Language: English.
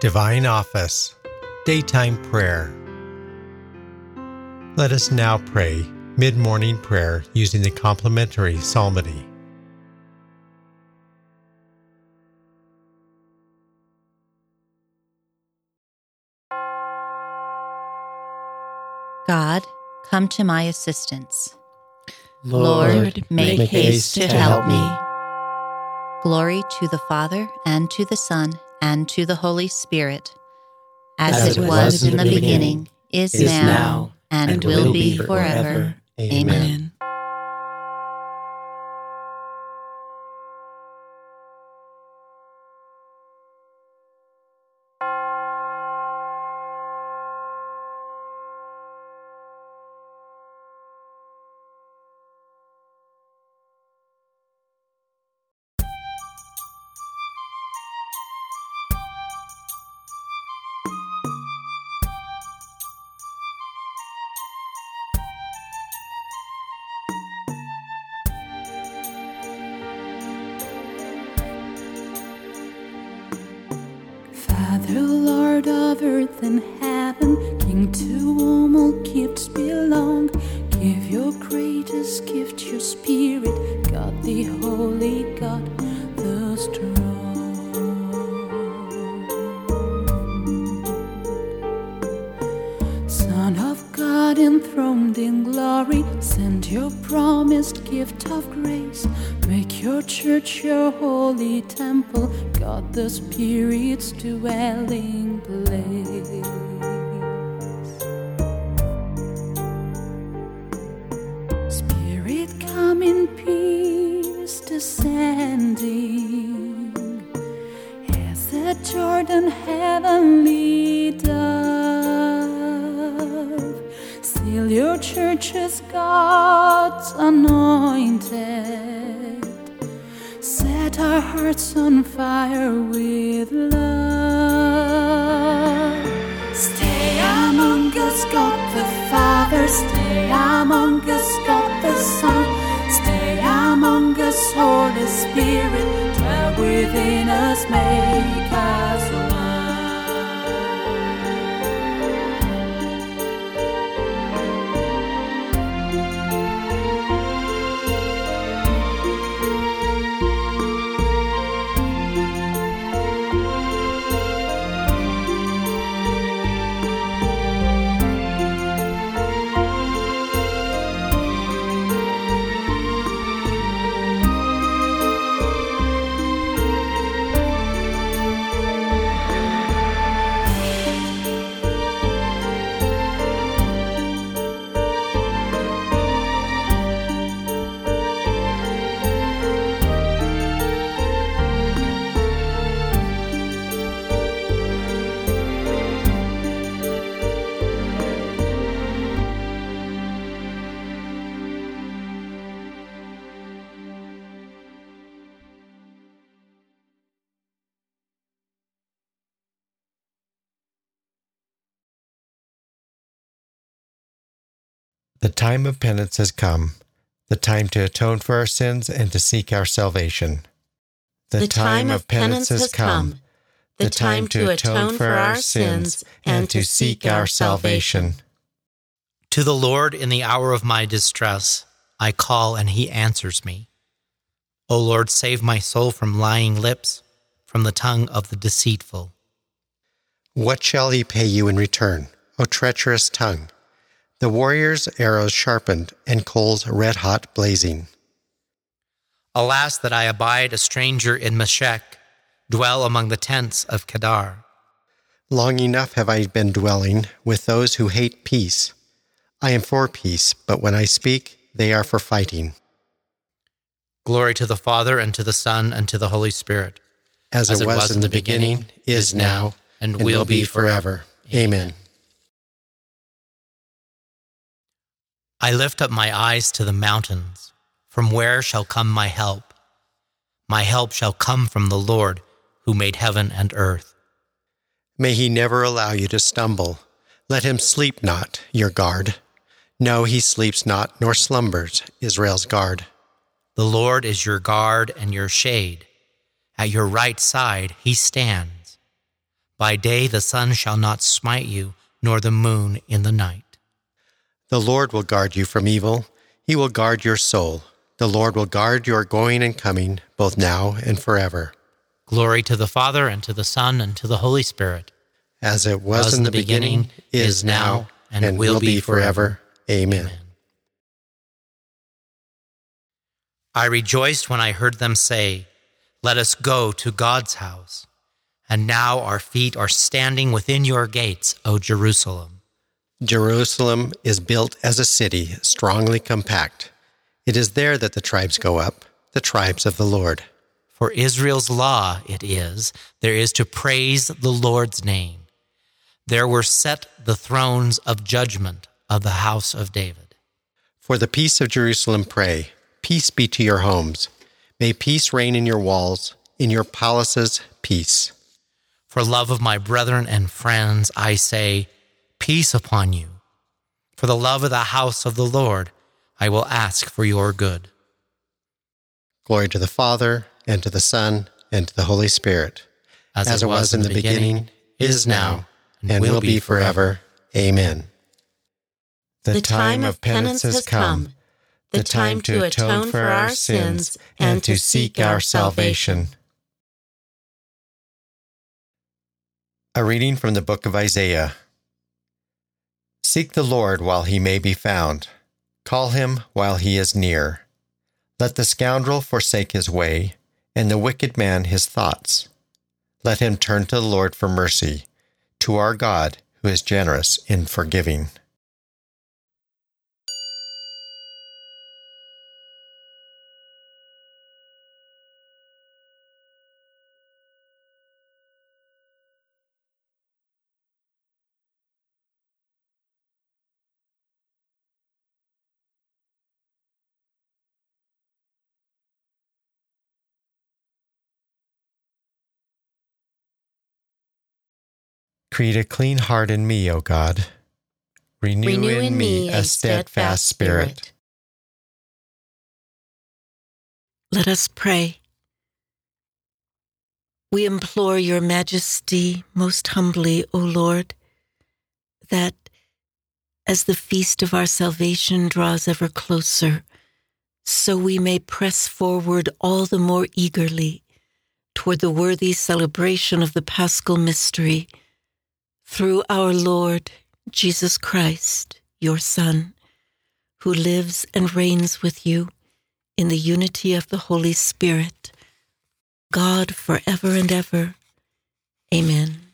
Divine Office, Daytime Prayer. Let us now pray mid morning prayer using the complementary psalmody. God, come to my assistance. Lord, make, make haste to help me. Glory to the Father, and to the Son, and to the Holy Spirit, as, As it was in the beginning, is, is now, now, and, and will will be forever. forever. Amen. Lord of earth and heaven, King to whom all gifts belong. Promised gift of grace. Make your church your holy temple, God the Spirit's dwelling place. Spirit, come in peace, descending as the Jordan heavenly dove. Seal your church as God's anointed. Set our hearts on fire with love. Stay among us, God the Father. Stay among us, God the Son. Stay among us, Holy Spirit. Dwell within us, make The time of penance has come, the time to atone for our sins and to seek our salvation. The time of penance has come, the time to atone for our sins and to seek our salvation. To the Lord in the hour of my distress, I call and he answers me. O Lord, save my soul from lying lips, from the tongue of the deceitful. What shall he pay you in return, O treacherous tongue? The warrior's arrows sharpened and coals red hot blazing. Alas, that I abide a stranger in Meshech, dwell among the tents of Kedar. Long enough have I been dwelling with those who hate peace. I am for peace, but when I speak, they are for fighting. Glory to the Father, and to the Son, and to the Holy Spirit. As, it was, in the beginning, is now, and, and will be forever. Amen. I lift up my eyes to the mountains. From where shall come my help? My help shall come from the Lord, who made heaven and earth. May he never allow you to stumble. Let him sleep not, your guard. No, he sleeps not, nor slumbers, Israel's guard. The Lord is your guard and your shade. At your right side he stands. By day the sun shall not smite you, nor the moon in the night. The Lord will guard you from evil. He will guard your soul. The Lord will guard your going and coming, both now and forever. Glory to the Father, and to the Son, and to the Holy Spirit. As it was, in the beginning, beginning, is now, and, and will, will be forever. forever. Amen. Amen. I rejoiced when I heard them say, Let us go to God's house. And now our feet are standing within your gates, O Jerusalem. Jerusalem is built as a city, strongly compact. It is there that the tribes go up, the tribes of the Lord. For Israel's law it is, there is to praise the Lord's name. There were set the thrones of judgment of the house of David. For the peace of Jerusalem pray, peace be to your homes. May peace reign in your walls, in your palaces, peace. For love of my brethren and friends, I say, peace upon you. For the love of the house of the Lord, I will ask for your good. Glory to the Father, and to the Son, and to the Holy Spirit, as, as it was, was in the beginning, beginning is now, and, and will be forever. Amen. The, the time of penance has come, the time to atone for our sins and to seek our salvation. A reading from the book of Isaiah. Seek the Lord while he may be found Call him while he is near. Let the scoundrel forsake his way, and the wicked man his thoughts. Let him turn to the Lord for mercy, to our God, who is generous in forgiving. Create a clean heart in me, O God. Renew, Renew in, in me a steadfast spirit. Let us pray. We implore your majesty most humbly, O Lord, that as the feast of our salvation draws ever closer, so we may press forward all the more eagerly toward the worthy celebration of the paschal mystery through our Lord Jesus Christ, your Son, who lives and reigns with you in the unity of the Holy Spirit, God forever and ever. Amen.